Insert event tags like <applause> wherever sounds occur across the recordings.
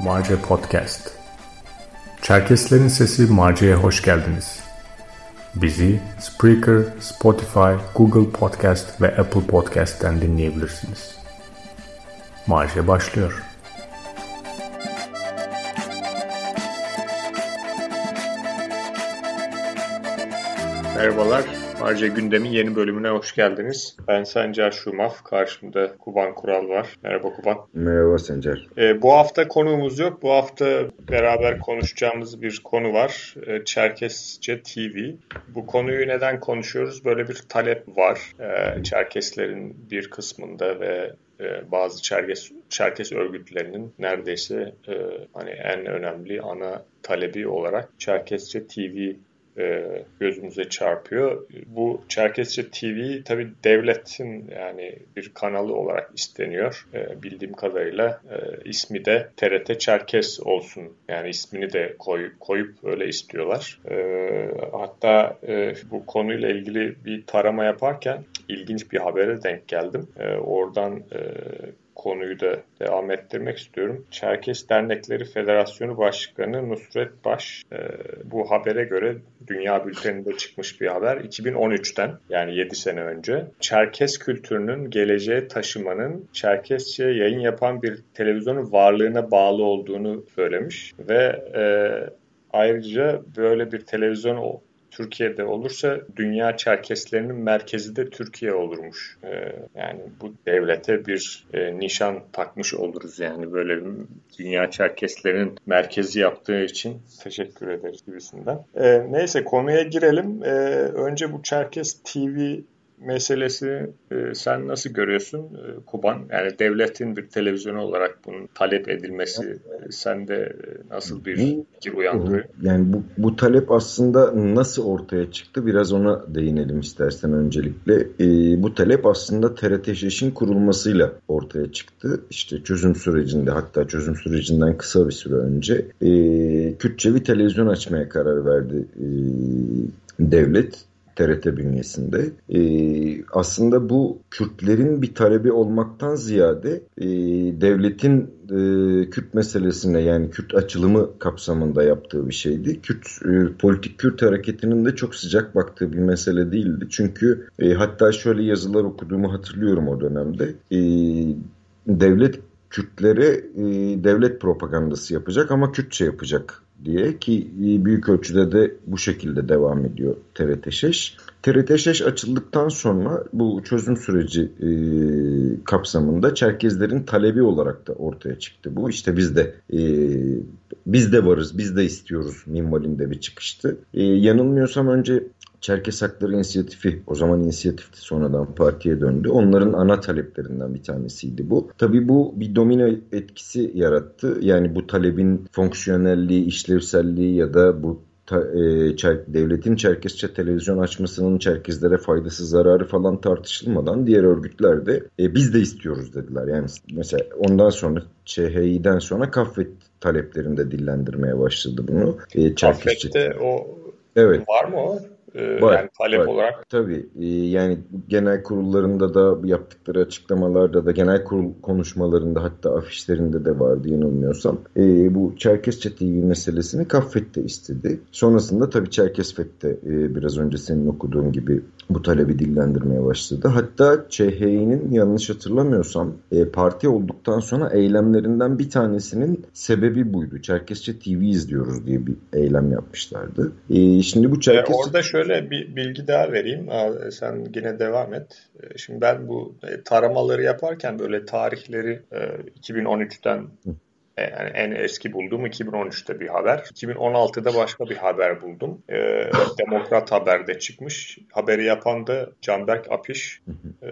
Marce Podcast Çerkeslerin Sesi Marce'ye hoş geldiniz. Bizi Spreaker, Spotify, Google Podcast ve Apple Podcast'ten dinleyebilirsiniz. Marce başlıyor. Merhabalar, Harca Gündem'in yeni bölümüne hoş geldiniz. Ben Sencer Şumaf, karşımda Kuban Kural var. Merhaba Kuban. Merhaba Sencer. Ee, bu hafta konuğumuz yok. Bu hafta beraber konuşacağımız bir konu var. Ee, Çerkesçe TV. Bu konuyu neden konuşuyoruz? Böyle bir talep var. Ee, Çerkeslerin bir kısmında ve e, bazı Çerkes, Çerkes örgütlerinin neredeyse e, hani en önemli ana talebi olarak Çerkesçe TV e, gözümüze çarpıyor. Bu Çerkesçe TV tabi devletin yani bir kanalı olarak isteniyor. E, bildiğim kadarıyla e, ismi de TRT Çerkes olsun. Yani ismini de koy, koyup öyle istiyorlar. Hatta bu konuyla ilgili bir tarama yaparken ilginç bir habere denk geldim. Oradan konuyu da devam ettirmek istiyorum. Çerkes Dernekleri Federasyonu Başkanı Nusret Baş e, bu habere göre Dünya Bülteni'nde çıkmış bir haber. 2013'ten yani 7 sene önce Çerkes kültürünün geleceğe taşımanın Çerkesçe yayın yapan bir televizyonun varlığına bağlı olduğunu söylemiş ve e, ayrıca böyle bir televizyon Türkiye'de olursa dünya Çerkeslerinin merkezi de Türkiye olurmuş. Ee, yani bu devlete bir e, nişan takmış oluruz yani böyle dünya Çerkeslerinin merkezi yaptığı için teşekkür ederiz gibisinden. Ee, neyse konuya girelim. Ee, önce bu Çerkes TV meselesi e, sen nasıl görüyorsun e, Kuban? Yani devletin bir televizyonu olarak bunun talep edilmesi e, sende nasıl bir fikir uyandırıyor? Yani bu, bu talep aslında nasıl ortaya çıktı? Biraz ona değinelim istersen öncelikle. E, bu talep aslında TRT Şeş'in kurulmasıyla ortaya çıktı. İşte çözüm sürecinde hatta çözüm sürecinden kısa bir süre önce e, Kürtçe bir televizyon açmaya karar verdi e, devlet TRT bünyesinde. E, aslında bu Kürtlerin bir talebi olmaktan ziyade e, devletin e, Kürt meselesine yani Kürt açılımı kapsamında yaptığı bir şeydi. Kürt e, politik Kürt hareketinin de çok sıcak baktığı bir mesele değildi. Çünkü e, hatta şöyle yazılar okuduğumu hatırlıyorum o dönemde. E, devlet Kürtlere e, devlet propagandası yapacak ama Kürtçe yapacak diye ki büyük ölçüde de bu şekilde devam ediyor TRT Şeş. TRT Şeş açıldıktan sonra bu çözüm süreci e, kapsamında Çerkezlerin talebi olarak da ortaya çıktı. Bu işte biz de e, biz de varız, biz de istiyoruz minvalinde bir çıkıştı. E, yanılmıyorsam önce Çerkes Hakları İnisiyatifi o zaman inisiyatifti sonradan partiye döndü. Onların ana taleplerinden bir tanesiydi bu. Tabii bu bir domino etkisi yarattı. Yani bu talebin fonksiyonelliği, işlevselliği ya da bu ta, e, çer, devletin Çerkesçe televizyon açmasının Çerkezlere faydası zararı falan tartışılmadan diğer örgütler de e, biz de istiyoruz dediler. Yani mesela ondan sonra ÇHİ'den sonra Kaffet taleplerinde dillendirmeye başladı bunu. E, Kaffet'te o evet. var mı o? Ee, var, yani talep var. olarak. Tabii e, yani genel kurullarında da yaptıkları açıklamalarda da genel kurul konuşmalarında hatta afişlerinde de vardı yanılmıyorsam. E, bu Çerkesçe TV meselesini Kaffet de istedi. Sonrasında tabii Çerkesfet de e, biraz önce senin okuduğun gibi bu talebi dillendirmeye başladı. Hatta ÇHİ'nin yanlış hatırlamıyorsam e, parti olduktan sonra eylemlerinden bir tanesinin sebebi buydu. Çerkesçe TV izliyoruz diye bir eylem yapmışlardı. E, şimdi bu Çerkesçe... E, orada şöyle bir bilgi daha vereyim. Sen yine devam et. E, şimdi ben bu e, taramaları yaparken böyle tarihleri 2013'ten e, e, yani en eski bulduğum 2013'te bir haber. 2016'da başka bir haber buldum. E, Demokrat Haber'de çıkmış. Haberi yapan da Canberk Apiş. E,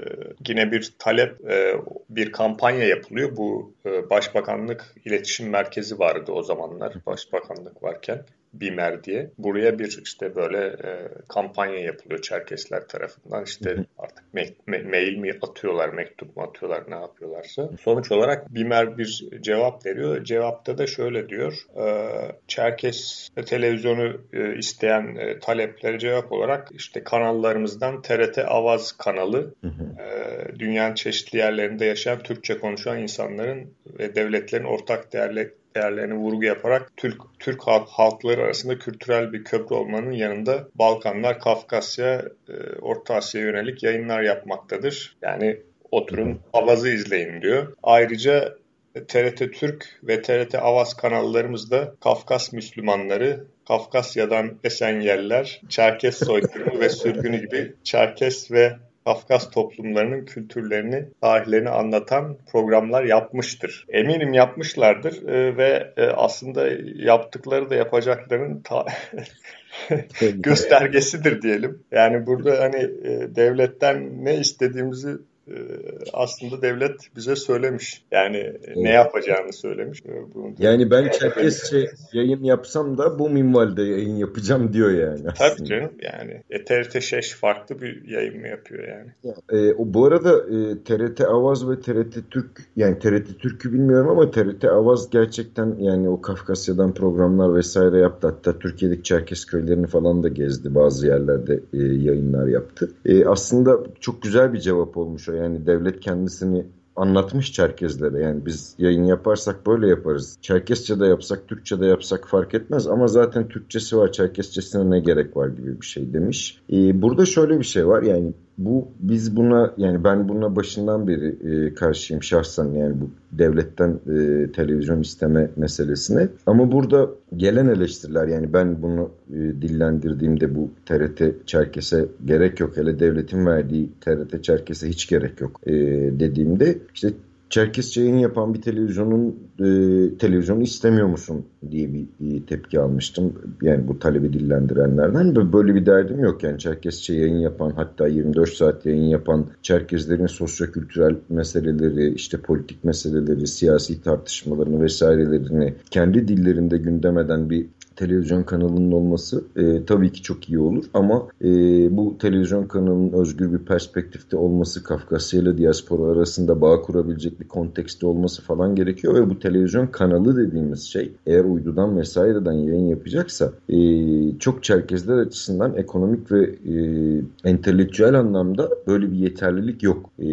yine bir talep, e, bir kampanya yapılıyor. Bu e, Başbakanlık İletişim Merkezi vardı o zamanlar. Başbakanlık varken BİMER diye. Buraya bir işte böyle e, kampanya yapılıyor Çerkesler tarafından. İşte artık me- me- mail mi atıyorlar, mektup mu atıyorlar ne yapıyorlarsa. Sonuç olarak BİMER bir cevap veriyor. Cevapta da şöyle diyor. E, Çerkes televizyonu e, isteyen e, taleplere cevap olarak işte kanallarımızdan TRT Avaz kanalı e, dünyanın çeşitli yerlerinde yaşayan Türkçe konuşan insanların ve devletlerin ortak değerli değerlerini vurgu yaparak Türk Türk halkları arasında kültürel bir köprü olmanın yanında Balkanlar, Kafkasya, e, Orta Asya'ya yönelik yayınlar yapmaktadır. Yani oturun avazı izleyin diyor. Ayrıca TRT Türk ve TRT Avaz kanallarımızda Kafkas Müslümanları, Kafkasya'dan Esenyerler, Çerkes soykırımı ve sürgünü gibi Çerkes ve Kafkas toplumlarının kültürlerini, tarihlerini anlatan programlar yapmıştır. Eminim yapmışlardır e, ve e, aslında yaptıkları da yapacaklarının ta- <laughs> göstergesidir diyelim. Yani burada hani e, devletten ne istediğimizi aslında devlet bize söylemiş. Yani evet. ne yapacağını söylemiş. Bunu yani ben Çerkesçe yayın yapsam da bu minvalde yayın yapacağım diyor yani. Aslında. Tabii canım yani. E, TRT Şeş farklı bir yayın mı yapıyor yani? E, bu arada e, TRT Avaz ve TRT Türk yani TRT Türk'ü bilmiyorum ama TRT Avaz gerçekten yani o Kafkasya'dan programlar vesaire yaptı. Hatta Türkiye'deki Çerkes köylerini falan da gezdi. Bazı yerlerde e, yayınlar yaptı. E, aslında çok güzel bir cevap olmuş o yani devlet kendisini anlatmış Çerkezlere. Yani biz yayın yaparsak böyle yaparız. Çerkesçe de yapsak, Türkçe de yapsak fark etmez ama zaten Türkçesi var, Çerkesçesine ne gerek var gibi bir şey demiş. Ee, burada şöyle bir şey var yani bu biz buna yani ben buna başından beri e, karşıyım şahsen yani bu devletten e, televizyon isteme meselesine. Ama burada gelen eleştiriler yani ben bunu e, dillendirdiğimde bu TRT Çerkes'e gerek yok hele devletin verdiği TRT Çerkes'e hiç gerek yok e, dediğimde işte Çerkesçe yayın yapan bir televizyonun e, televizyonu istemiyor musun diye bir e, tepki almıştım. Yani bu talebi dillendirenlerden. Böyle bir derdim yok yani Çerkesçe yayın yapan hatta 24 saat yayın yapan Çerkezlerin sosyokültürel meseleleri, işte politik meseleleri, siyasi tartışmalarını vesairelerini kendi dillerinde gündemeden bir televizyon kanalının olması e, tabii ki çok iyi olur ama e, bu televizyon kanalının özgür bir perspektifte olması, Kafkasya ile diaspora arasında bağ kurabilecek bir kontekste olması falan gerekiyor ve bu televizyon kanalı dediğimiz şey eğer uydudan vesaireden yayın yapacaksa e, çok Çerkezler açısından ekonomik ve e, entelektüel anlamda böyle bir yeterlilik yok. E,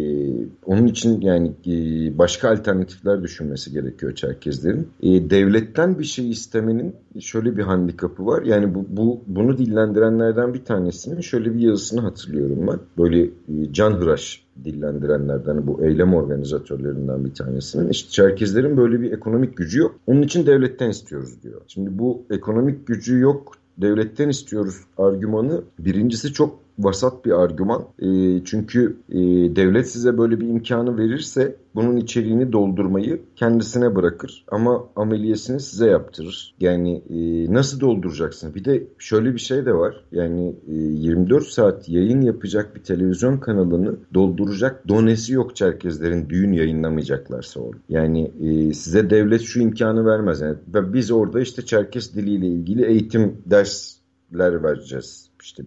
onun için yani e, başka alternatifler düşünmesi gerekiyor Çerkezlerin. E, devletten bir şey istemenin şöyle bir handikapı var. Yani bu, bu bunu dillendirenlerden bir tanesinin şöyle bir yazısını hatırlıyorum ben. Böyle e, can hıraş dillendirenlerden bu eylem organizatörlerinden bir tanesinin işte Çerkezlerin böyle bir ekonomik gücü yok. Onun için devletten istiyoruz diyor. Şimdi bu ekonomik gücü yok devletten istiyoruz argümanı birincisi çok vasat bir argüman. E, çünkü e, devlet size böyle bir imkanı verirse bunun içeriğini doldurmayı kendisine bırakır ama ameliyesini size yaptırır. Yani e, nasıl dolduracaksın? Bir de şöyle bir şey de var. Yani e, 24 saat yayın yapacak bir televizyon kanalını dolduracak donesi yok Çerkezlerin düğün yayınlamayacaklarsa orada. Yani e, size devlet şu imkanı vermez. Yani biz orada işte Çerkes diliyle ilgili eğitim dersler vereceğiz. İşte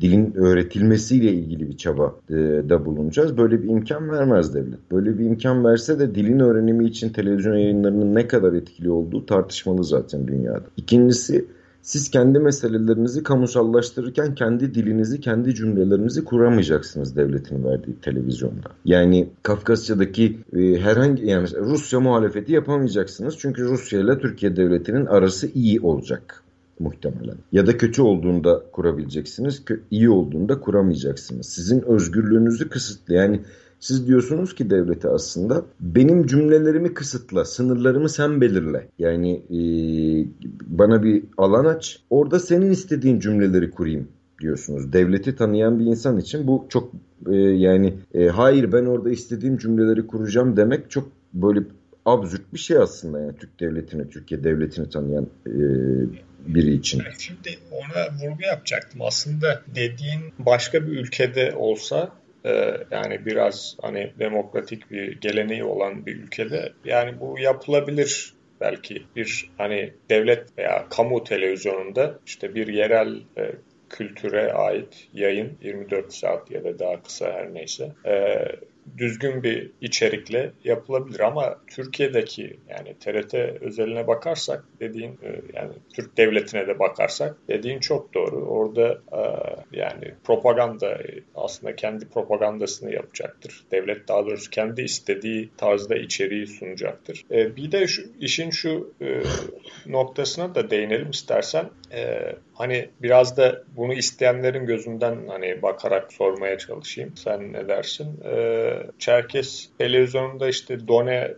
dilin öğretilmesiyle ilgili bir çaba e, da bulunacağız. Böyle bir imkan vermez devlet. Böyle bir imkan verse de dilin öğrenimi için televizyon yayınlarının ne kadar etkili olduğu tartışmalı zaten dünyada. İkincisi siz kendi meselelerinizi kamusallaştırırken kendi dilinizi, kendi cümlelerinizi kuramayacaksınız devletin verdiği televizyonda. Yani Kafkasya'daki e, herhangi yani Rusya muhalefeti yapamayacaksınız. Çünkü Rusya ile Türkiye devletinin arası iyi olacak muhtemelen. Ya da kötü olduğunda kurabileceksiniz, iyi olduğunda kuramayacaksınız. Sizin özgürlüğünüzü kısıtlı. Yani siz diyorsunuz ki devlete aslında benim cümlelerimi kısıtla, sınırlarımı sen belirle. Yani e, bana bir alan aç, orada senin istediğin cümleleri kurayım diyorsunuz. Devleti tanıyan bir insan için bu çok e, yani e, hayır ben orada istediğim cümleleri kuracağım demek çok böyle absürt bir şey aslında yani Türk devletini, Türkiye devletini tanıyan e, biri için. Şimdi ona vurgu yapacaktım. Aslında dediğin başka bir ülkede olsa e, yani biraz hani demokratik bir geleneği olan bir ülkede yani bu yapılabilir belki bir hani devlet veya kamu televizyonunda işte bir yerel e, kültüre ait yayın 24 saat ya da daha kısa her neyse e, düzgün bir içerikle yapılabilir ama Türkiye'deki yani TRT özeline bakarsak dediğin e, yani Türk devletine de bakarsak dediğin çok doğru. Orada e, yani propaganda aslında kendi propagandasını yapacaktır. Devlet daha doğrusu kendi istediği tarzda içeriği sunacaktır. E, bir de şu, işin şu noktasına da değinelim istersen. Hani biraz da bunu isteyenlerin gözünden hani bakarak sormaya çalışayım. Sen ne dersin? Ee, Çerkes televizyonunda işte done e,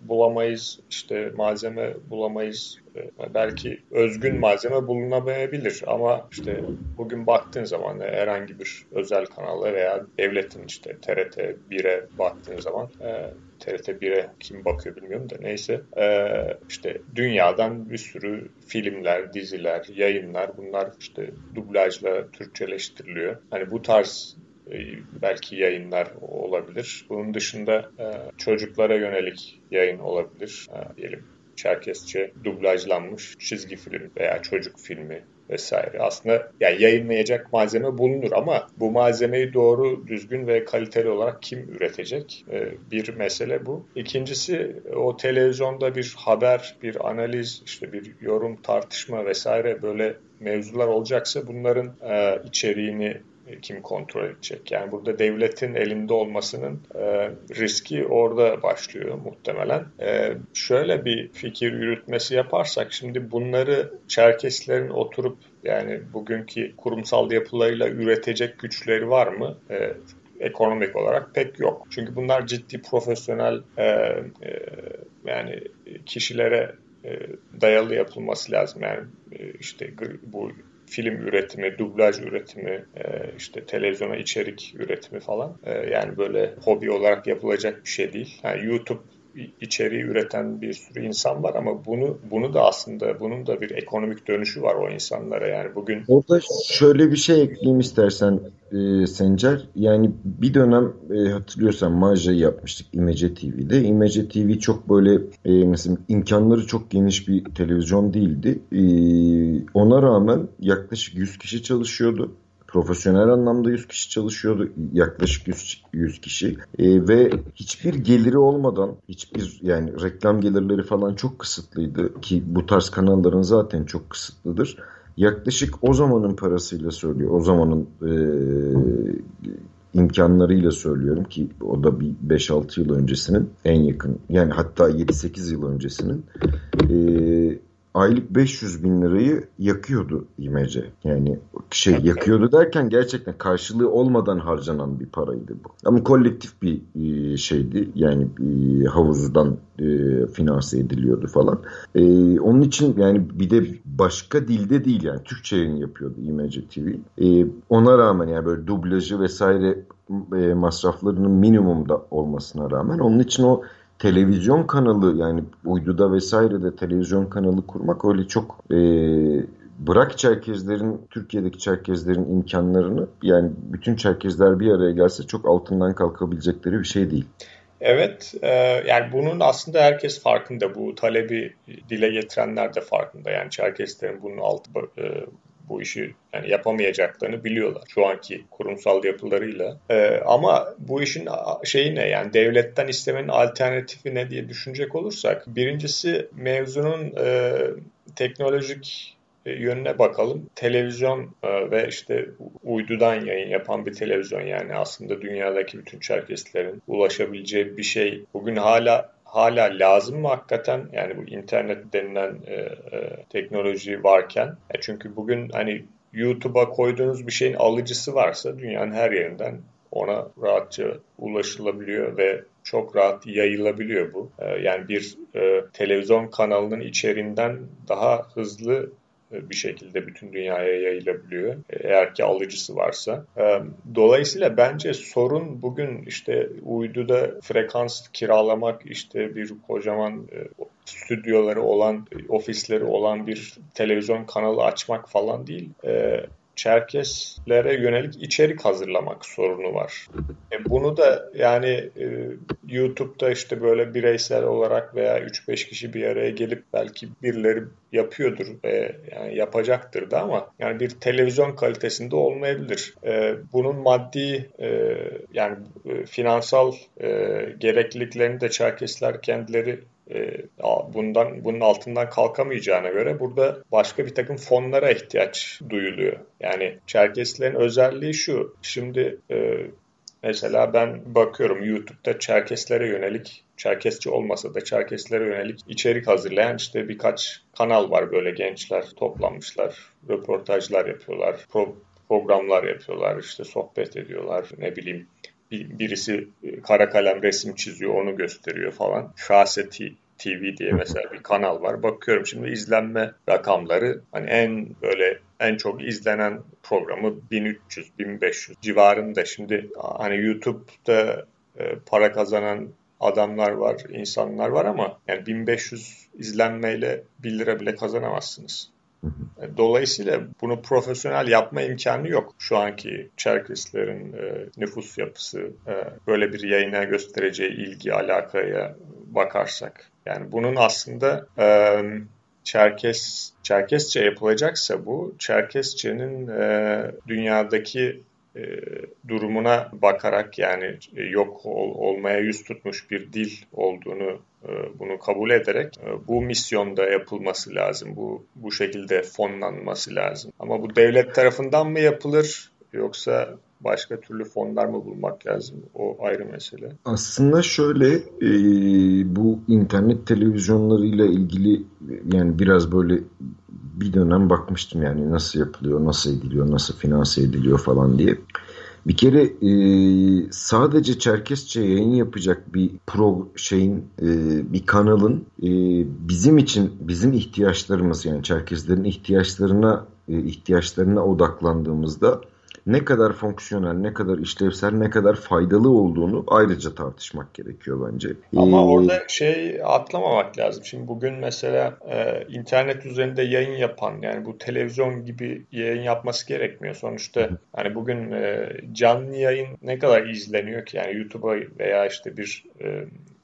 bulamayız, işte malzeme bulamayız. E, belki özgün malzeme bulunamayabilir ama işte bugün baktığın zaman herhangi bir özel kanala veya devletin işte TRT 1'e baktığın zaman e, TRT 1'e kim bakıyor bilmiyorum da neyse ee, işte dünyadan bir sürü filmler, diziler, yayınlar bunlar işte dublajla Türkçeleştiriliyor. Hani bu tarz e, belki yayınlar olabilir. Bunun dışında e, çocuklara yönelik yayın olabilir. E, diyelim Çerkesçe dublajlanmış çizgi film veya çocuk filmi vesaire. Aslında yani yayınlayacak malzeme bulunur ama bu malzemeyi doğru, düzgün ve kaliteli olarak kim üretecek? Ee, bir mesele bu. İkincisi o televizyonda bir haber, bir analiz, işte bir yorum, tartışma vesaire böyle mevzular olacaksa bunların e, içeriğini kim kontrol edecek? Yani burada devletin elinde olmasının e, riski orada başlıyor muhtemelen. E, şöyle bir fikir yürütmesi yaparsak şimdi bunları Çerkeslerin oturup yani bugünkü kurumsal yapılarıyla üretecek güçleri var mı? E, ekonomik olarak pek yok. Çünkü bunlar ciddi profesyonel e, e, yani kişilere e, dayalı yapılması lazım. Yani e, işte bu film üretimi, dublaj üretimi, e, işte televizyona içerik üretimi falan. E, yani böyle hobi olarak yapılacak bir şey değil. Yani YouTube içeriği üreten bir sürü insan var ama bunu bunu da aslında bunun da bir ekonomik dönüşü var o insanlara yani bugün. Orada şöyle bir şey ekleyeyim istersen e, Sencer. Yani bir dönem e, hatırlıyorsan Maja'yı yapmıştık İmece TV'de. İmece TV çok böyle e, mesela imkanları çok geniş bir televizyon değildi. E, ona rağmen yaklaşık 100 kişi çalışıyordu profesyonel anlamda 100 kişi çalışıyordu. Yaklaşık 100, 100 kişi. E, ve hiçbir geliri olmadan hiçbir yani reklam gelirleri falan çok kısıtlıydı ki bu tarz kanalların zaten çok kısıtlıdır. Yaklaşık o zamanın parasıyla söylüyor. O zamanın e, imkanlarıyla söylüyorum ki o da bir 5-6 yıl öncesinin en yakın yani hatta 7-8 yıl öncesinin e, aylık 500 bin lirayı yakıyordu İmece. Yani şey yakıyordu derken gerçekten karşılığı olmadan harcanan bir paraydı bu. Ama kolektif bir e, şeydi. Yani e, havuzdan e, finanse ediliyordu falan. Onun için yani bir de başka dilde değil yani Türkçe yayın yapıyordu İmece TV. Ona rağmen yani böyle dublajı vesaire masraflarının minimumda olmasına rağmen onun için o televizyon kanalı yani uyduda vesairede televizyon kanalı kurmak öyle çok e, bırak Çerkezlerin Türkiye'deki Çerkezlerin imkanlarını yani bütün Çerkezler bir araya gelse çok altından kalkabilecekleri bir şey değil. Evet, e, yani bunun aslında herkes farkında. Bu talebi dile getirenler de farkında. Yani Çerkeslerin bunun altı e, bu işi yani yapamayacaklarını biliyorlar şu anki kurumsal yapılarıyla. Ee, ama bu işin şeyi ne yani devletten istemenin alternatifi ne diye düşünecek olursak birincisi mevzunun e, teknolojik e, yönüne bakalım. Televizyon e, ve işte uydudan yayın yapan bir televizyon yani aslında dünyadaki bütün Çerkeslerin ulaşabileceği bir şey bugün hala hala lazım mı hakikaten? Yani bu internet denilen e, e, teknoloji varken. E çünkü bugün hani YouTube'a koyduğunuz bir şeyin alıcısı varsa dünyanın her yerinden ona rahatça ulaşılabiliyor ve çok rahat yayılabiliyor bu. E, yani bir e, televizyon kanalının içeriğinden daha hızlı bir şekilde bütün dünyaya yayılabiliyor eğer ki alıcısı varsa. Dolayısıyla bence sorun bugün işte uyduda frekans kiralamak işte bir kocaman stüdyoları olan, ofisleri olan bir televizyon kanalı açmak falan değil. Çerkeslere yönelik içerik hazırlamak sorunu var. E bunu da yani e, YouTube'da işte böyle bireysel olarak veya 3-5 kişi bir araya gelip belki birileri yapıyordur ve yani yapacaktır da ama yani bir televizyon kalitesinde olmayabilir. E, bunun maddi e, yani e, finansal e, gerekliliklerini de Çerkesler kendileri bundan bunun altından kalkamayacağına göre burada başka bir takım fonlara ihtiyaç duyuluyor. Yani Çerkeslerin özelliği şu. Şimdi e, mesela ben bakıyorum YouTube'da Çerkeslere yönelik Çerkesçi olmasa da Çerkeslere yönelik içerik hazırlayan işte birkaç kanal var böyle gençler toplanmışlar, röportajlar yapıyorlar, pro programlar yapıyorlar, işte sohbet ediyorlar, ne bileyim birisi e, kara kalem resim çiziyor onu gösteriyor falan. Şahse TV diye mesela bir kanal var. Bakıyorum şimdi izlenme rakamları hani en böyle en çok izlenen programı 1300-1500 civarında. Şimdi hani YouTube'da e, para kazanan adamlar var, insanlar var ama yani 1500 izlenmeyle 1 lira bile kazanamazsınız. Dolayısıyla bunu profesyonel yapma imkanı yok. Şu anki Çerkeslerin e, nüfus yapısı, e, böyle bir yayına göstereceği ilgi, alakaya bakarsak. Yani bunun aslında e, Çerkes Çerkesçe yapılacaksa bu Çerkesçenin e, dünyadaki e, durumuna bakarak yani e, yok ol, olmaya yüz tutmuş bir dil olduğunu e, bunu kabul ederek e, bu misyonda yapılması lazım. Bu bu şekilde fonlanması lazım. Ama bu devlet tarafından mı yapılır yoksa başka türlü fonlar mı bulmak lazım? O ayrı mesele. Aslında şöyle bu internet televizyonlarıyla ilgili yani biraz böyle bir dönem bakmıştım yani nasıl yapılıyor, nasıl ediliyor, nasıl finanse ediliyor falan diye. Bir kere e, sadece Çerkesçe yayın yapacak bir pro şeyin e, bir kanalın e, bizim için bizim ihtiyaçlarımız yani Çerkezlerin ihtiyaçlarına e, ihtiyaçlarına odaklandığımızda ne kadar fonksiyonel, ne kadar işlevsel, ne kadar faydalı olduğunu ayrıca tartışmak gerekiyor bence. Ama ee, orada şey atlamamak lazım. Şimdi bugün mesela e, internet üzerinde yayın yapan yani bu televizyon gibi yayın yapması gerekmiyor. Sonuçta hani bugün e, canlı yayın ne kadar izleniyor ki yani YouTube'a veya işte bir e,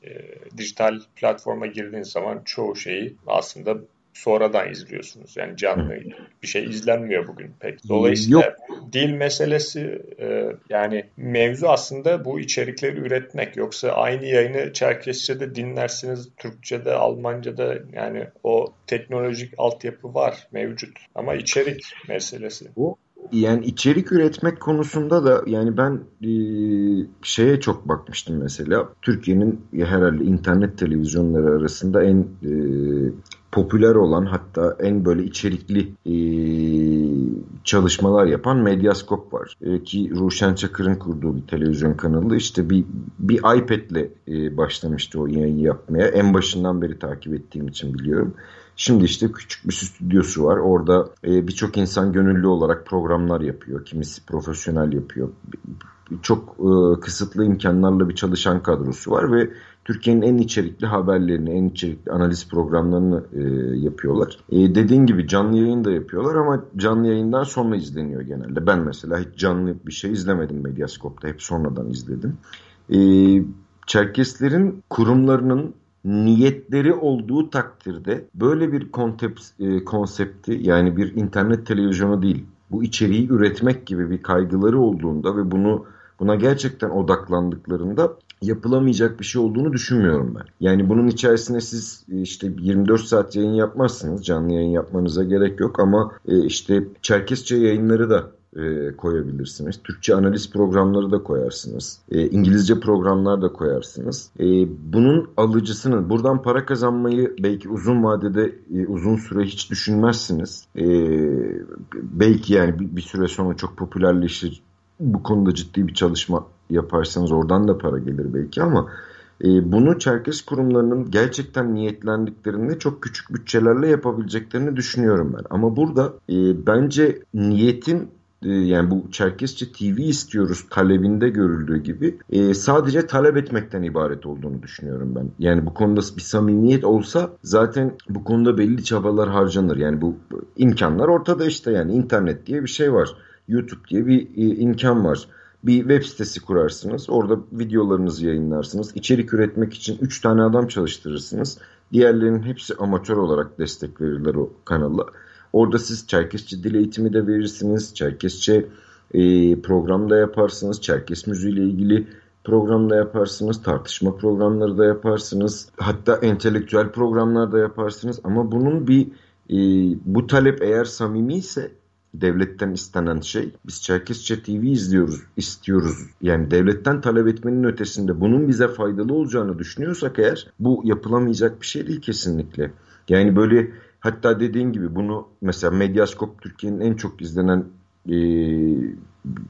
e, dijital platforma girdiğiniz zaman çoğu şeyi aslında sonradan izliyorsunuz. Yani canlı bir şey izlenmiyor bugün pek. Dolayısıyla Yok. dil meselesi e, yani mevzu aslında bu içerikleri üretmek. Yoksa aynı yayını Çerkesçe'de dinlersiniz, Türkçe'de, Almanca'da yani o teknolojik altyapı var, mevcut. Ama içerik meselesi. O yani içerik üretmek konusunda da yani ben e, şeye çok bakmıştım mesela. Türkiye'nin herhalde internet televizyonları arasında en e, popüler olan hatta en böyle içerikli e, çalışmalar yapan Medyaskop var. E, ki Ruşen Çakır'ın kurduğu bir televizyon kanalı. İşte bir, bir iPad'le e, başlamıştı o yayını yapmaya. En başından beri takip ettiğim için biliyorum. Şimdi işte küçük bir stüdyosu var. Orada e, birçok insan gönüllü olarak programlar yapıyor. Kimisi profesyonel yapıyor. Çok e, kısıtlı imkanlarla bir çalışan kadrosu var ve Türkiye'nin en içerikli haberlerini, en içerikli analiz programlarını e, yapıyorlar. E, dediğin gibi canlı yayın da yapıyorlar ama canlı yayından sonra izleniyor genelde. Ben mesela hiç canlı bir şey izlemedim Medyaskop'ta. Hep sonradan izledim. E, Çerkeslerin kurumlarının niyetleri olduğu takdirde böyle bir kontept, e, konsepti yani bir internet televizyonu değil bu içeriği üretmek gibi bir kaygıları olduğunda ve bunu buna gerçekten odaklandıklarında yapılamayacak bir şey olduğunu düşünmüyorum ben. Yani bunun içerisine siz e, işte 24 saat yayın yapmazsınız. Canlı yayın yapmanıza gerek yok ama e, işte Çerkesçe yayınları da e, koyabilirsiniz. Türkçe analiz programları da koyarsınız. İngilizce programlar da koyarsınız. Bunun alıcısını, buradan para kazanmayı belki uzun vadede uzun süre hiç düşünmezsiniz. Belki yani bir süre sonra çok popülerleşir. Bu konuda ciddi bir çalışma yaparsanız oradan da para gelir belki ama e, bunu Çerkes kurumlarının gerçekten niyetlendiklerinde çok küçük bütçelerle yapabileceklerini düşünüyorum ben. Ama burada e, bence niyetin e, yani bu Çerkesçe TV istiyoruz talebinde görüldüğü gibi e, sadece talep etmekten ibaret olduğunu düşünüyorum ben. Yani bu konuda bir samimiyet olsa zaten bu konuda belli çabalar harcanır. Yani bu imkanlar ortada işte yani internet diye bir şey var. YouTube diye bir e, imkan var bir web sitesi kurarsınız. Orada videolarınızı yayınlarsınız. İçerik üretmek için 3 tane adam çalıştırırsınız. Diğerlerinin hepsi amatör olarak destek verirler o kanala. Orada siz Çerkesçe dil eğitimi de verirsiniz. Çerkesçe e, programda yaparsınız. Çerkes müziğiyle ilgili programda yaparsınız. Tartışma programları da yaparsınız. Hatta entelektüel programlar da yaparsınız. Ama bunun bir e, bu talep eğer samimi ise devletten istenen şey. Biz Çerkesçe TV izliyoruz, istiyoruz. Yani devletten talep etmenin ötesinde bunun bize faydalı olacağını düşünüyorsak eğer bu yapılamayacak bir şey değil kesinlikle. Yani böyle hatta dediğin gibi bunu mesela Medyaskop Türkiye'nin en çok izlenen e,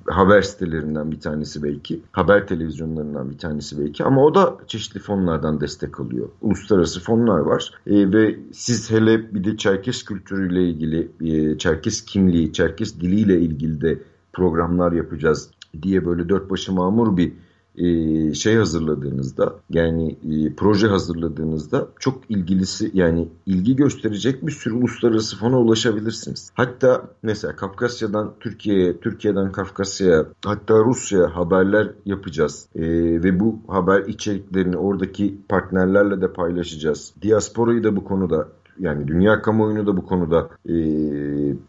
haber sitelerinden bir tanesi belki. Haber televizyonlarından bir tanesi belki. Ama o da çeşitli fonlardan destek alıyor. Uluslararası fonlar var. E, ve siz hele bir de Çerkes kültürüyle ilgili, e, Çerkes kimliği, Çerkes diliyle ilgili de programlar yapacağız diye böyle dört başı mamur bir e, şey hazırladığınızda yani e, proje hazırladığınızda çok ilgilisi yani ilgi gösterecek bir sürü uluslararası fona ulaşabilirsiniz. Hatta mesela Kafkasya'dan Türkiye'ye, Türkiye'den Kafkasya'ya hatta Rusya'ya haberler yapacağız. E, ve bu haber içeriklerini oradaki partnerlerle de paylaşacağız. Diasporayı da bu konuda yani dünya kamuoyunu da bu konuda e,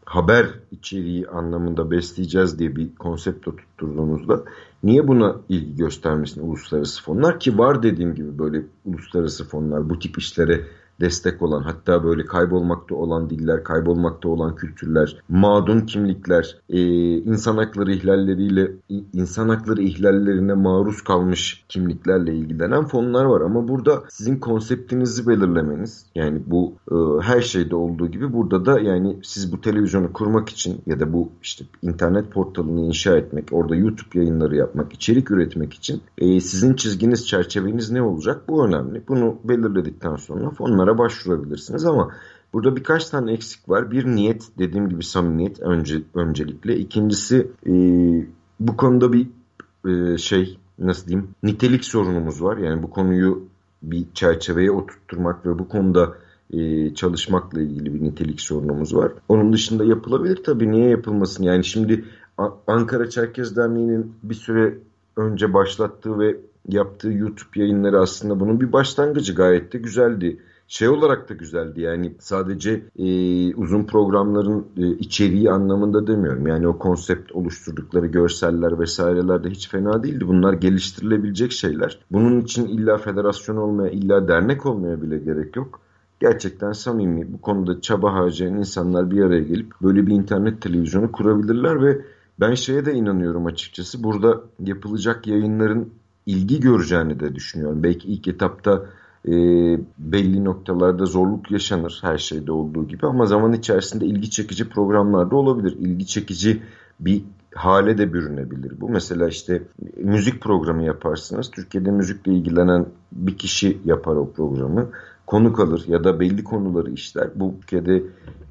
haber içeriği anlamında besleyeceğiz diye bir konsept tutturduğunuzda niye buna ilgi göstermesin uluslararası fonlar? Ki var dediğim gibi böyle uluslararası fonlar bu tip işlere destek olan hatta böyle kaybolmakta olan diller, kaybolmakta olan kültürler, mağdun kimlikler, e, insan hakları ihlalleriyle insan hakları ihlallerine maruz kalmış kimliklerle ilgilenen fonlar var. Ama burada sizin konseptinizi belirlemeniz yani bu e, her şeyde olduğu gibi burada da yani siz bu televizyonu kurmak için ya da bu işte internet portalını inşa etmek, orada YouTube yayınları yapmak, içerik üretmek için e, sizin çizginiz, çerçeveniz ne olacak? Bu önemli. Bunu belirledikten sonra fonlar fonlara başvurabilirsiniz ama burada birkaç tane eksik var. Bir niyet dediğim gibi samimiyet önce, öncelikle. İkincisi e, bu konuda bir e, şey nasıl diyeyim nitelik sorunumuz var. Yani bu konuyu bir çerçeveye oturtturmak ve bu konuda e, çalışmakla ilgili bir nitelik sorunumuz var. Onun dışında yapılabilir tabii. Niye yapılmasın? Yani şimdi Ankara Çerkez Derneği'nin bir süre önce başlattığı ve yaptığı YouTube yayınları aslında bunun bir başlangıcı gayet de güzeldi şey olarak da güzeldi yani sadece e, uzun programların e, içeriği anlamında demiyorum. Yani o konsept oluşturdukları görseller vesaireler de hiç fena değildi. Bunlar geliştirilebilecek şeyler. Bunun için illa federasyon olmaya, illa dernek olmaya bile gerek yok. Gerçekten samimi bu konuda çaba harcayan insanlar bir araya gelip böyle bir internet televizyonu kurabilirler ve ben şeye de inanıyorum açıkçası. Burada yapılacak yayınların ilgi göreceğini de düşünüyorum. Belki ilk etapta e, belli noktalarda zorluk yaşanır her şeyde olduğu gibi ama zaman içerisinde ilgi çekici programlar da olabilir. İlgi çekici bir hale de bürünebilir. Bu mesela işte müzik programı yaparsınız. Türkiye'de müzikle ilgilenen bir kişi yapar o programı. Konuk alır ya da belli konuları işler. Bu ülkede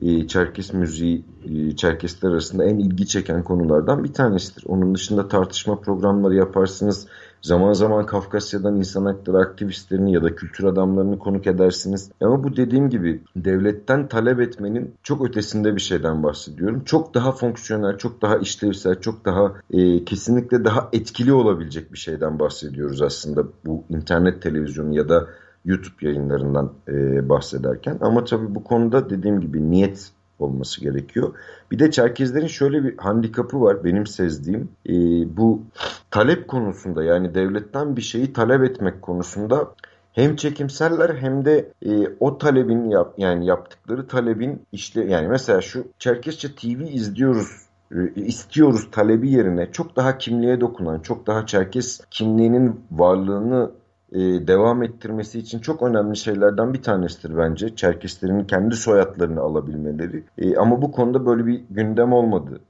e, Çerkes müziği, e, Çerkesler arasında en ilgi çeken konulardan bir tanesidir. Onun dışında tartışma programları yaparsınız. Zaman zaman Kafkasya'dan insan hakları aktivistlerini ya da kültür adamlarını konuk edersiniz. Ama bu dediğim gibi devletten talep etmenin çok ötesinde bir şeyden bahsediyorum. Çok daha fonksiyonel, çok daha işlevsel, çok daha e, kesinlikle daha etkili olabilecek bir şeyden bahsediyoruz aslında bu internet televizyonu ya da YouTube yayınlarından e, bahsederken. Ama tabii bu konuda dediğim gibi niyet olması gerekiyor. Bir de Çerkezlerin şöyle bir handikapı var benim sezdiğim. E, bu talep konusunda yani devletten bir şeyi talep etmek konusunda hem çekimseller hem de e, o talebin yap, yani yaptıkları talebin işte yani mesela şu Çerkezce TV izliyoruz e, istiyoruz talebi yerine çok daha kimliğe dokunan, çok daha Çerkes kimliğinin varlığını e, devam ettirmesi için çok önemli şeylerden bir tanesidir bence. Çerkeslerin kendi soyadlarını alabilmeleri. E, ama bu konuda böyle bir gündem olmadı.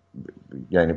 Yani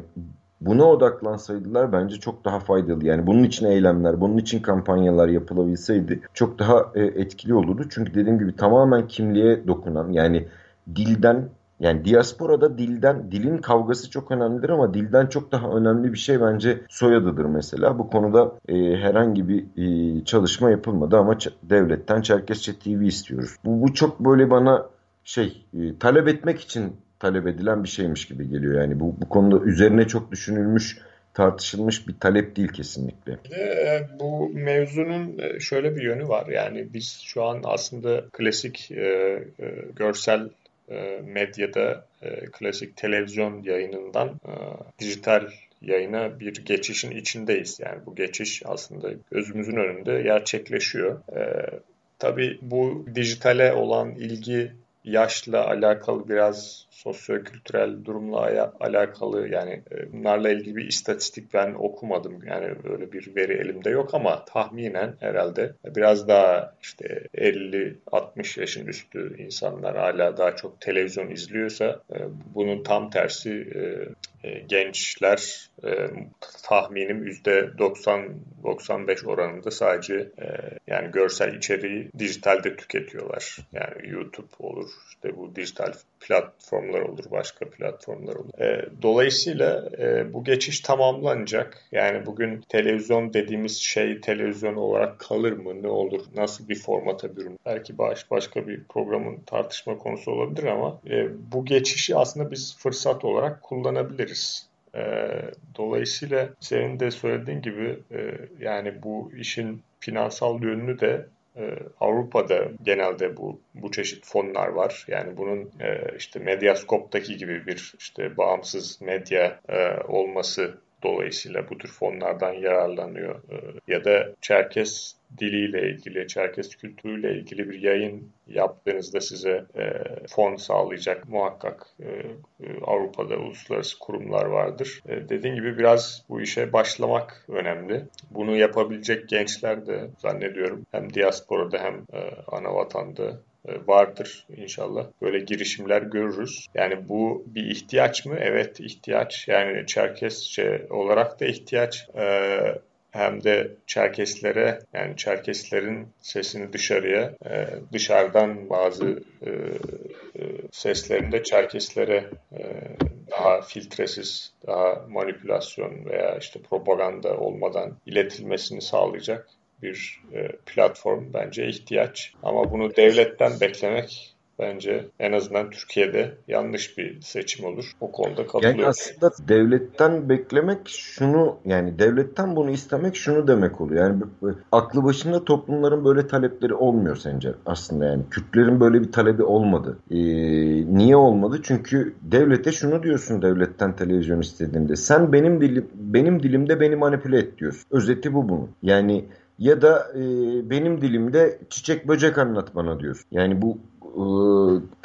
buna odaklansaydılar bence çok daha faydalı. Yani bunun için eylemler, bunun için kampanyalar yapılabilseydi çok daha e, etkili olurdu. Çünkü dediğim gibi tamamen kimliğe dokunan yani dilden Yani diasporada dilden, dilin kavgası çok önemlidir ama dilden çok daha önemli bir şey bence soyadıdır mesela. Bu konuda e, herhangi bir e, çalışma yapılmadı ama devletten Çerkesçe TV istiyoruz. Bu, bu çok böyle bana şey e, talep etmek için talep edilen bir şeymiş gibi geliyor. Yani bu, bu konuda üzerine çok düşünülmüş tartışılmış bir talep değil kesinlikle. E, bu mevzunun e, şöyle bir yönü var. Yani biz şu an aslında klasik e, görsel medyada e, klasik televizyon yayınından e, dijital yayına bir geçişin içindeyiz. Yani bu geçiş aslında gözümüzün önünde gerçekleşiyor. E, tabii bu dijitale olan ilgi yaşla alakalı biraz sosyo-kültürel durumla alakalı yani e, bunlarla ilgili bir istatistik ben okumadım. Yani öyle bir veri elimde yok ama tahminen herhalde biraz daha işte 50-60 yaşın üstü insanlar hala daha çok televizyon izliyorsa e, bunun tam tersi e, gençler tahminim %90-95 oranında sadece yani görsel içeriği dijitalde tüketiyorlar. Yani YouTube olur, işte bu dijital platformlar olur, başka platformlar olur. E, dolayısıyla e, bu geçiş tamamlanacak. Yani bugün televizyon dediğimiz şey televizyon olarak kalır mı? Ne olur? Nasıl bir formata bürünür? Belki baş, başka bir programın tartışma konusu olabilir ama e, bu geçişi aslında biz fırsat olarak kullanabiliriz. E, dolayısıyla senin de söylediğin gibi e, yani bu işin finansal yönünü de Avrupa'da genelde bu bu çeşit fonlar var. Yani bunun e, işte Medyascope'daki gibi bir işte bağımsız medya e, olması dolayısıyla bu tür fonlardan yararlanıyor. E, ya da Çerkes diliyle ilgili, Çerkes kültürüyle ilgili bir yayın yaptığınızda size e, fon sağlayacak muhakkak e, e, Avrupa'da uluslararası kurumlar vardır. Dediğim gibi biraz bu işe başlamak önemli. Bunu yapabilecek gençler de zannediyorum hem diasporada hem ana vatanda vardır inşallah. Böyle girişimler görürüz. Yani bu bir ihtiyaç mı? Evet ihtiyaç. Yani Çerkesçe olarak da ihtiyaç. Ee, hem de Çerkeslere yani Çerkeslerin sesini dışarıya e, dışarıdan bazı e, e, seslerini de Çerkeslere e, daha filtresiz, daha manipülasyon veya işte propaganda olmadan iletilmesini sağlayacak bir e, platform bence ihtiyaç. Ama bunu devletten beklemek bence en azından Türkiye'de yanlış bir seçim olur. O konuda katılıyorum. Yani aslında devletten beklemek şunu yani devletten bunu istemek şunu demek oluyor. Yani aklı başında toplumların böyle talepleri olmuyor sence aslında yani. Kürtlerin böyle bir talebi olmadı. Ee, niye olmadı? Çünkü devlete şunu diyorsun devletten televizyon istediğinde. Sen benim dilim benim dilimde beni manipüle et diyorsun. Özeti bu bunun. Yani ya da e, benim dilimde çiçek böcek anlat bana diyorsun. Yani bu e,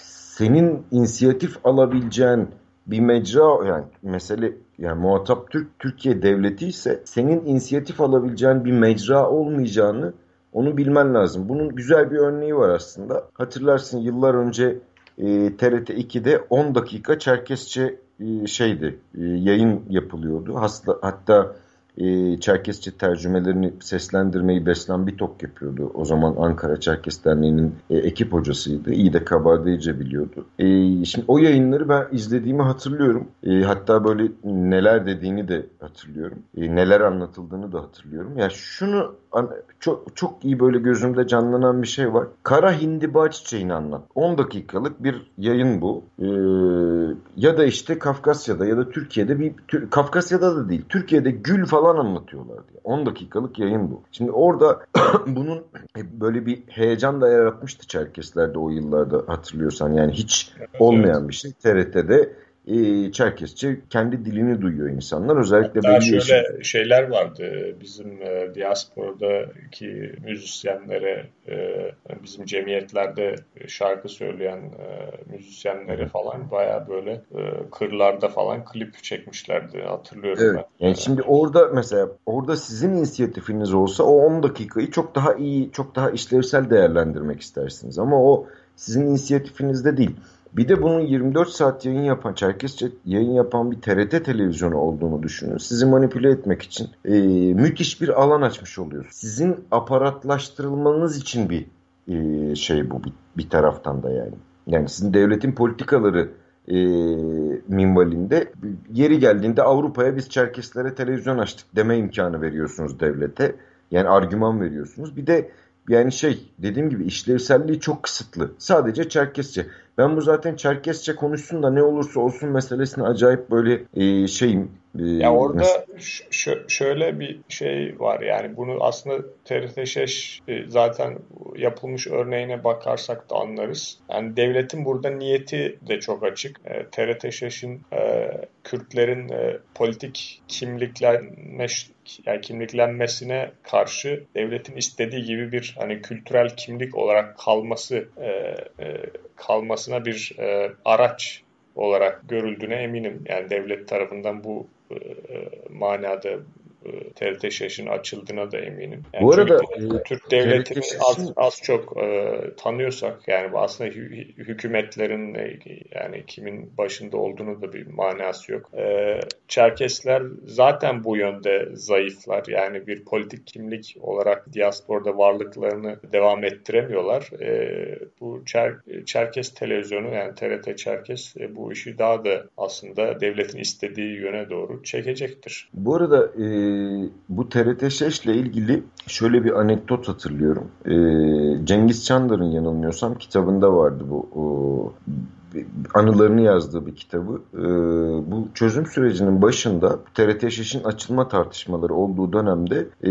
senin inisiyatif alabileceğin bir mecra yani mesele yani muhatap Türk Türkiye devleti ise senin inisiyatif alabileceğin bir mecra olmayacağını onu bilmen lazım. Bunun güzel bir örneği var aslında. Hatırlarsın yıllar önce e, TRT 2'de 10 dakika Çerkesçe e, şeydi e, yayın yapılıyordu. Hasta, hatta e, Çerkesçe tercümelerini seslendirmeyi Beslan Bitok yapıyordu. O zaman Ankara Çerkes Derneği'nin e, ekip hocasıydı. İyi de kabardeyce biliyordu. E, şimdi o yayınları ben izlediğimi hatırlıyorum. E, hatta böyle neler dediğini de hatırlıyorum. E, neler anlatıldığını da hatırlıyorum. Ya yani şunu çok, çok iyi böyle gözümde canlanan bir şey var. Kara hindiba çiçeğini anlat. 10 dakikalık bir yayın bu. Ee, ya da işte Kafkasya'da ya da Türkiye'de bir Kafkasya'da da değil. Türkiye'de gül falan anlatıyorlar diye. 10 dakikalık yayın bu. Şimdi orada <clears throat> bunun böyle bir heyecan da yaratmıştı Çerkesler'de o yıllarda hatırlıyorsan. Yani hiç olmayan bir şey. TRT'de e, Çerkesçe kendi dilini duyuyor insanlar. Özellikle Hatta şöyle yaşın... şeyler vardı. Bizim e, diasporadaki müzisyenlere, e, bizim cemiyetlerde şarkı söyleyen e, müzisyenlere falan baya böyle e, kırlarda falan klip çekmişlerdi. Hatırlıyorum evet. ben. Yani şimdi orada mesela orada sizin inisiyatifiniz olsa o 10 dakikayı çok daha iyi, çok daha işlevsel değerlendirmek istersiniz. Ama o sizin inisiyatifinizde değil. Bir de bunun 24 saat yayın yapan, Çerkesçe yayın yapan bir TRT televizyonu olduğunu düşünün. Sizi manipüle etmek için e, müthiş bir alan açmış oluyor. Sizin aparatlaştırılmanız için bir e, şey bu bir, bir taraftan da yani. Yani sizin devletin politikaları e, minvalinde yeri geldiğinde Avrupa'ya biz Çerkeslere televizyon açtık deme imkanı veriyorsunuz devlete. Yani argüman veriyorsunuz. Bir de yani şey dediğim gibi işlevselliği çok kısıtlı. Sadece Çerkesçe. Ben bu zaten Çerkesçe konuşsun da ne olursa olsun meselesine acayip böyle e, şeyim. E, ya orada şöyle bir şey var yani bunu aslında TRT Şeş e, zaten yapılmış örneğine bakarsak da anlarız. Yani devletin burada niyeti de çok açık. E, TRT Şeş'in e, Kürtlerin e, politik kimliklenme yani kimliklenmesine karşı devletin istediği gibi bir hani kültürel kimlik olarak kalması e, e, kalmasına bir e, araç olarak görüldüğüne eminim. Yani devlet tarafından bu e, e manada TRT Şaş'ın açıldığına da eminim. Yani Bu arada e, Türk devletini az, az çok e, tanıyorsak yani aslında hü, hükümetlerin e, yani kimin başında olduğunu da bir manası yok. E, Çerkesler zaten bu yönde zayıflar. Yani bir politik kimlik olarak diasporda varlıklarını devam ettiremiyorlar. E, bu Çer, Çerkes televizyonu yani TRT Çerkes e, bu işi daha da aslında devletin istediği yöne doğru çekecektir. Bu arada e, bu TRT ile ilgili şöyle bir anekdot hatırlıyorum. E, Cengiz Çandar'ın yanılmıyorsam kitabında vardı bu o, anılarını yazdığı bir kitabı. E, bu çözüm sürecinin başında TRT Şeş'in açılma tartışmaları olduğu dönemde e,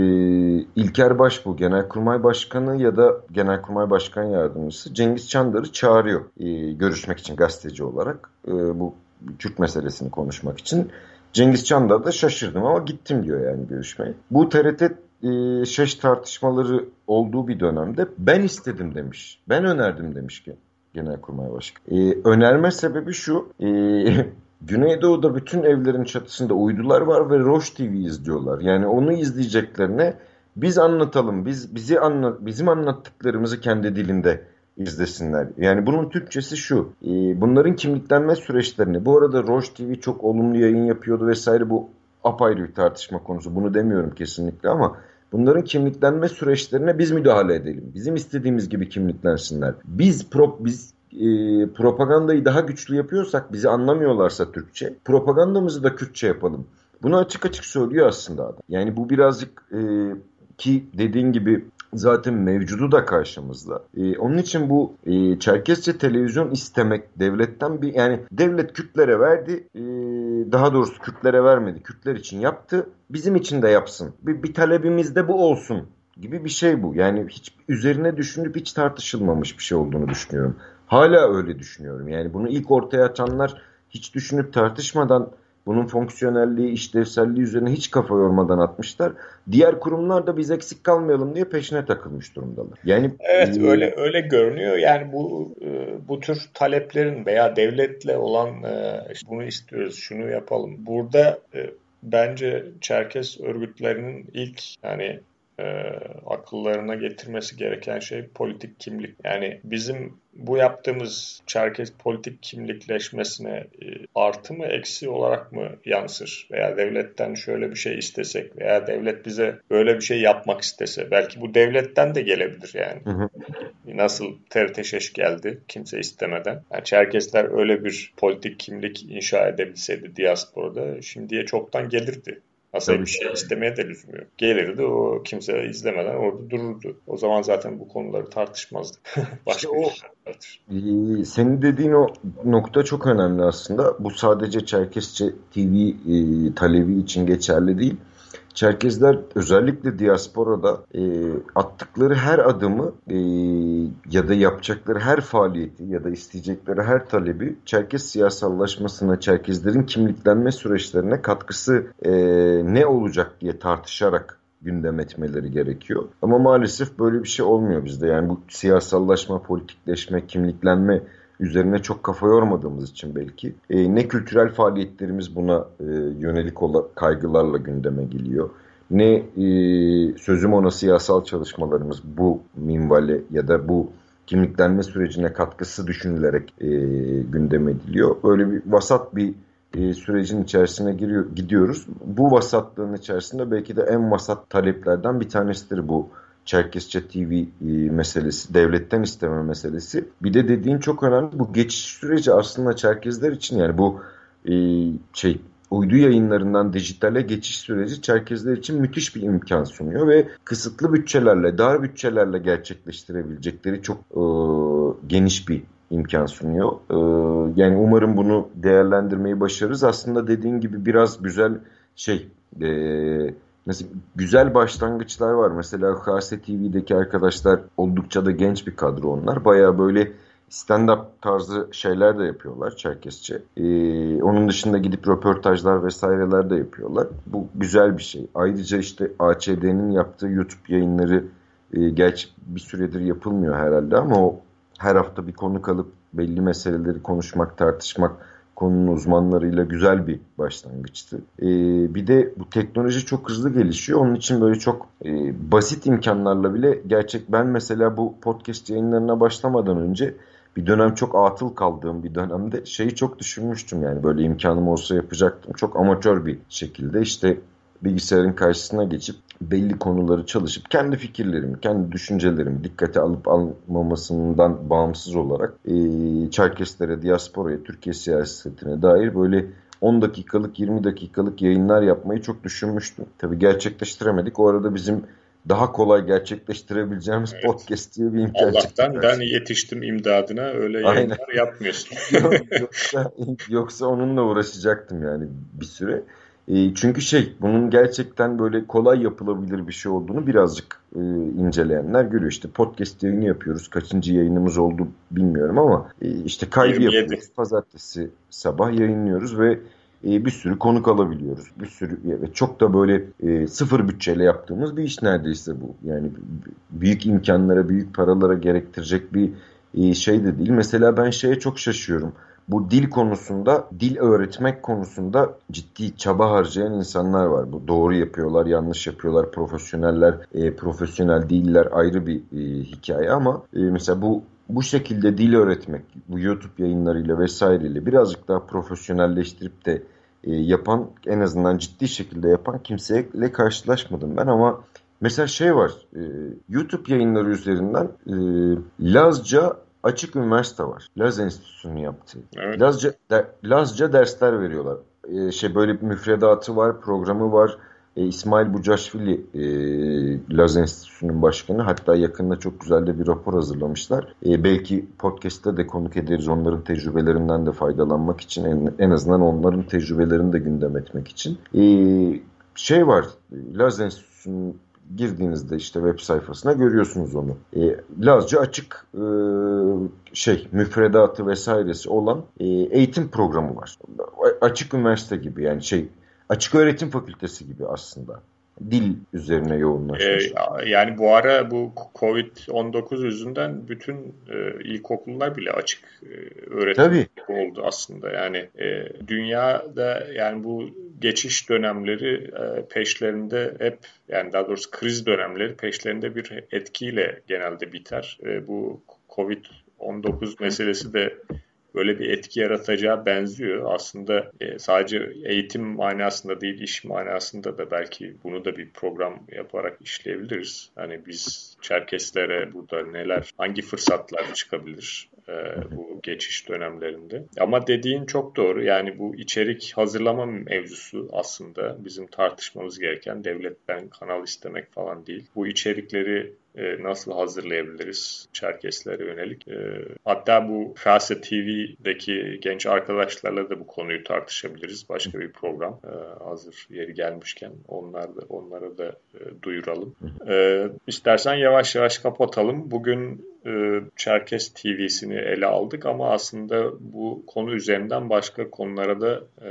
İlker Başbuğ Genelkurmay Başkanı ya da Genelkurmay Başkan Yardımcısı Cengiz Çandar'ı çağırıyor e, görüşmek için gazeteci olarak. E, bu Kürt meselesini konuşmak için. Cengiz Çandar da şaşırdım ama gittim diyor yani görüşmeye. Bu TRT e, şeş tartışmaları olduğu bir dönemde ben istedim demiş. Ben önerdim demiş ki Genelkurmay Başkanı. E, önerme sebebi şu. E, <laughs> Güneydoğu'da bütün evlerin çatısında uydular var ve Roş TV izliyorlar. Yani onu izleyeceklerine biz anlatalım. Biz bizi anlat bizim anlattıklarımızı kendi dilinde izlesinler. Yani bunun Türkçesi şu. E, bunların kimliklenme süreçlerini bu arada Roş TV çok olumlu yayın yapıyordu vesaire bu apayrı bir tartışma konusu. Bunu demiyorum kesinlikle ama bunların kimliklenme süreçlerine biz müdahale edelim. Bizim istediğimiz gibi kimliklensinler. Biz prop biz e, propagandayı daha güçlü yapıyorsak bizi anlamıyorlarsa Türkçe propagandamızı da Kürtçe yapalım. Bunu açık açık söylüyor aslında adam. Yani bu birazcık e, ki dediğin gibi zaten mevcudu da karşımızda. E, onun için bu e, Çerkesçe televizyon istemek devletten bir yani devlet Kürtlere verdi e, daha doğrusu Kürtlere vermedi. Kürtler için yaptı. Bizim için de yapsın. Bir, bir talebimiz de bu olsun gibi bir şey bu. Yani hiç üzerine düşünüp hiç tartışılmamış bir şey olduğunu düşünüyorum. Hala öyle düşünüyorum. Yani bunu ilk ortaya atanlar hiç düşünüp tartışmadan bunun fonksiyonelliği, işlevselliği üzerine hiç kafa yormadan atmışlar. Diğer kurumlar da biz eksik kalmayalım diye peşine takılmış durumdalar. Yani Evet e, öyle öyle görünüyor. Yani bu e, bu tür taleplerin veya devletle olan e, bunu istiyoruz, şunu yapalım. Burada bence Çerkes örgütlerinin ilk yani e, akıllarına getirmesi gereken şey politik kimlik. Yani bizim bu yaptığımız Çerkez politik kimlikleşmesine e, artı mı eksi olarak mı yansır? Veya devletten şöyle bir şey istesek veya devlet bize böyle bir şey yapmak istese belki bu devletten de gelebilir yani. Hı hı. Nasıl TRT geldi kimse istemeden. Yani Çerkesler öyle bir politik kimlik inşa edebilseydi diasporada şimdiye çoktan gelirdi. Aslında bir şey istemeye de lüzum yok. Gelirdi o kimse izlemeden orada dururdu. O zaman zaten bu konuları tartışmazdık. <laughs> Başka işte o, ee, senin dediğin o nokta çok önemli aslında. Bu sadece Çerkesçe TV e, talebi için geçerli değil. Çerkezler özellikle diasporada e, attıkları her adımı e, ya da yapacakları her faaliyeti ya da isteyecekleri her talebi Çerkez siyasallaşmasına, Çerkezlerin kimliklenme süreçlerine katkısı e, ne olacak diye tartışarak gündem etmeleri gerekiyor. Ama maalesef böyle bir şey olmuyor bizde. Yani bu siyasallaşma, politikleşme, kimliklenme üzerine çok kafa yormadığımız için belki e, ne kültürel faaliyetlerimiz buna e, yönelik olan kaygılarla gündeme geliyor. Ne e, sözüm ona siyasal çalışmalarımız bu minvale ya da bu kimliklenme sürecine katkısı düşünülerek e, gündeme ediliyor. Böyle bir vasat bir e, sürecin içerisine giriyor, gidiyoruz. Bu vasatlığın içerisinde belki de en vasat taleplerden bir tanesidir bu Çerkesçe TV e, meselesi, devletten isteme meselesi. Bir de dediğin çok önemli. Bu geçiş süreci aslında Çerkezler için yani bu e, şey uydu yayınlarından dijitale geçiş süreci Çerkezler için müthiş bir imkan sunuyor ve kısıtlı bütçelerle, dar bütçelerle gerçekleştirebilecekleri çok e, geniş bir imkan sunuyor. E, yani umarım bunu değerlendirmeyi başarırız. Aslında dediğin gibi biraz güzel şey e, Mesela güzel başlangıçlar var. Mesela KS TV'deki arkadaşlar oldukça da genç bir kadro onlar. Baya böyle stand-up tarzı şeyler de yapıyorlar Çerkesçe. Ee, onun dışında gidip röportajlar vesaireler de yapıyorlar. Bu güzel bir şey. Ayrıca işte AÇD'nin yaptığı YouTube yayınları e, gerçi bir süredir yapılmıyor herhalde ama o her hafta bir konu kalıp belli meseleleri konuşmak, tartışmak konunun uzmanlarıyla güzel bir başlangıçtı. Ee, bir de bu teknoloji çok hızlı gelişiyor. Onun için böyle çok e, basit imkanlarla bile gerçek ben mesela bu podcast yayınlarına başlamadan önce bir dönem çok atıl kaldığım bir dönemde şeyi çok düşünmüştüm yani böyle imkanım olsa yapacaktım. Çok amatör bir şekilde işte bilgisayarın karşısına geçip belli konuları çalışıp kendi fikirlerimi, kendi düşüncelerimi dikkate alıp almamasından bağımsız olarak e, Çerkeslere, diasporaya, Türkiye siyasetine dair böyle 10 dakikalık, 20 dakikalık yayınlar yapmayı çok düşünmüştüm. Tabii gerçekleştiremedik. O arada bizim daha kolay gerçekleştirebileceğimiz evet. podcast diye bir imkan Allah'tan ben yetiştim imdadına öyle yayınlar Aynen. yapmıyorsun. <laughs> yoksa, yoksa onunla uğraşacaktım yani bir süre. E, çünkü şey bunun gerçekten böyle kolay yapılabilir bir şey olduğunu birazcık e, inceleyenler görüyor. İşte podcast yayını yapıyoruz. Kaçıncı yayınımız oldu bilmiyorum ama e, işte kaydı 27. yapıyoruz. Pazartesi sabah yayınlıyoruz ve e, bir sürü konuk alabiliyoruz. Bir sürü ve çok da böyle e, sıfır bütçeyle yaptığımız bir iş neredeyse bu. Yani büyük imkanlara, büyük paralara gerektirecek bir e, şey de değil. Mesela ben şeye çok şaşıyorum bu dil konusunda, dil öğretmek konusunda ciddi çaba harcayan insanlar var. Bu doğru yapıyorlar, yanlış yapıyorlar, profesyoneller, e, profesyonel değiller ayrı bir e, hikaye ama e, mesela bu bu şekilde dil öğretmek, bu YouTube yayınlarıyla vesaireyle birazcık daha profesyonelleştirip de e, yapan, en azından ciddi şekilde yapan kimseyle karşılaşmadım ben ama mesela şey var, e, YouTube yayınları üzerinden e, Lazca açık üniversite var. Laz Enstitüsü'nün yaptığı. Evet. Lazca, de, Lazca dersler veriyorlar. Ee, şey böyle bir müfredatı var, programı var. Ee, İsmail Bucaşvili e, Laz Enstitüsü'nün başkanı. Hatta yakında çok güzel de bir rapor hazırlamışlar. Ee, belki podcast'te de konuk ederiz onların tecrübelerinden de faydalanmak için. En, en azından onların tecrübelerini de gündem etmek için. Ee, şey var, Laz Enstitüsü'nün girdiğinizde işte web sayfasına görüyorsunuz onu. E, Lazca açık e, şey müfredatı vesairesi olan e, eğitim programı var. Açık üniversite gibi yani şey açık öğretim fakültesi gibi aslında dil üzerine yoğunlaşmış. Ee, yani bu ara bu Covid-19 yüzünden bütün e, ilkokullar bile açık e, öğretim Tabii. oldu aslında. Yani e, dünyada yani bu geçiş dönemleri e, peşlerinde hep yani daha doğrusu kriz dönemleri peşlerinde bir etkiyle genelde biter. E, bu Covid-19 meselesi de böyle bir etki yaratacağı benziyor. Aslında e, sadece eğitim manasında değil, iş manasında da belki bunu da bir program yaparak işleyebiliriz. Hani biz Çerkeslere burada neler, hangi fırsatlar çıkabilir e, bu geçiş dönemlerinde. Ama dediğin çok doğru. Yani bu içerik hazırlama mevzusu aslında bizim tartışmamız gereken devletten kanal istemek falan değil. Bu içerikleri e, nasıl hazırlayabiliriz Çerkeslere yönelik. E, hatta bu Fase TV'deki genç arkadaşlarla da bu konuyu tartışabiliriz. Başka bir program e, hazır yeri gelmişken onlar da onlara da e, duyuralım. E, istersen yavaş yavaş kapatalım. Bugün e, Çerkes TV'sini ele aldık ama aslında bu konu üzerinden başka konulara da e,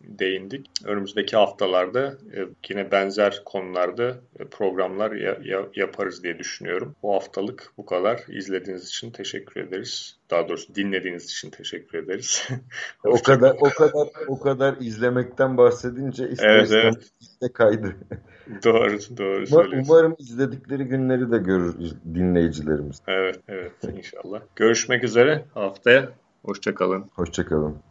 değindik. Önümüzdeki haftalarda e, yine benzer konularda programlar ya, ya, yaparız diye düşünüyorum. Bu haftalık bu kadar. İzlediğiniz için teşekkür ederiz. Daha doğrusu dinlediğiniz için teşekkür ederiz. <laughs> o kadar o kadar o kadar izlemekten bahsedince ister evet, evet. kaydı. <laughs> doğru, doğru söylüyorsun. Umarım izledikleri günleri de görür dinleyicilerimiz. Evet, evet inşallah. Görüşmek üzere haftaya. Hoşçakalın. Hoşçakalın.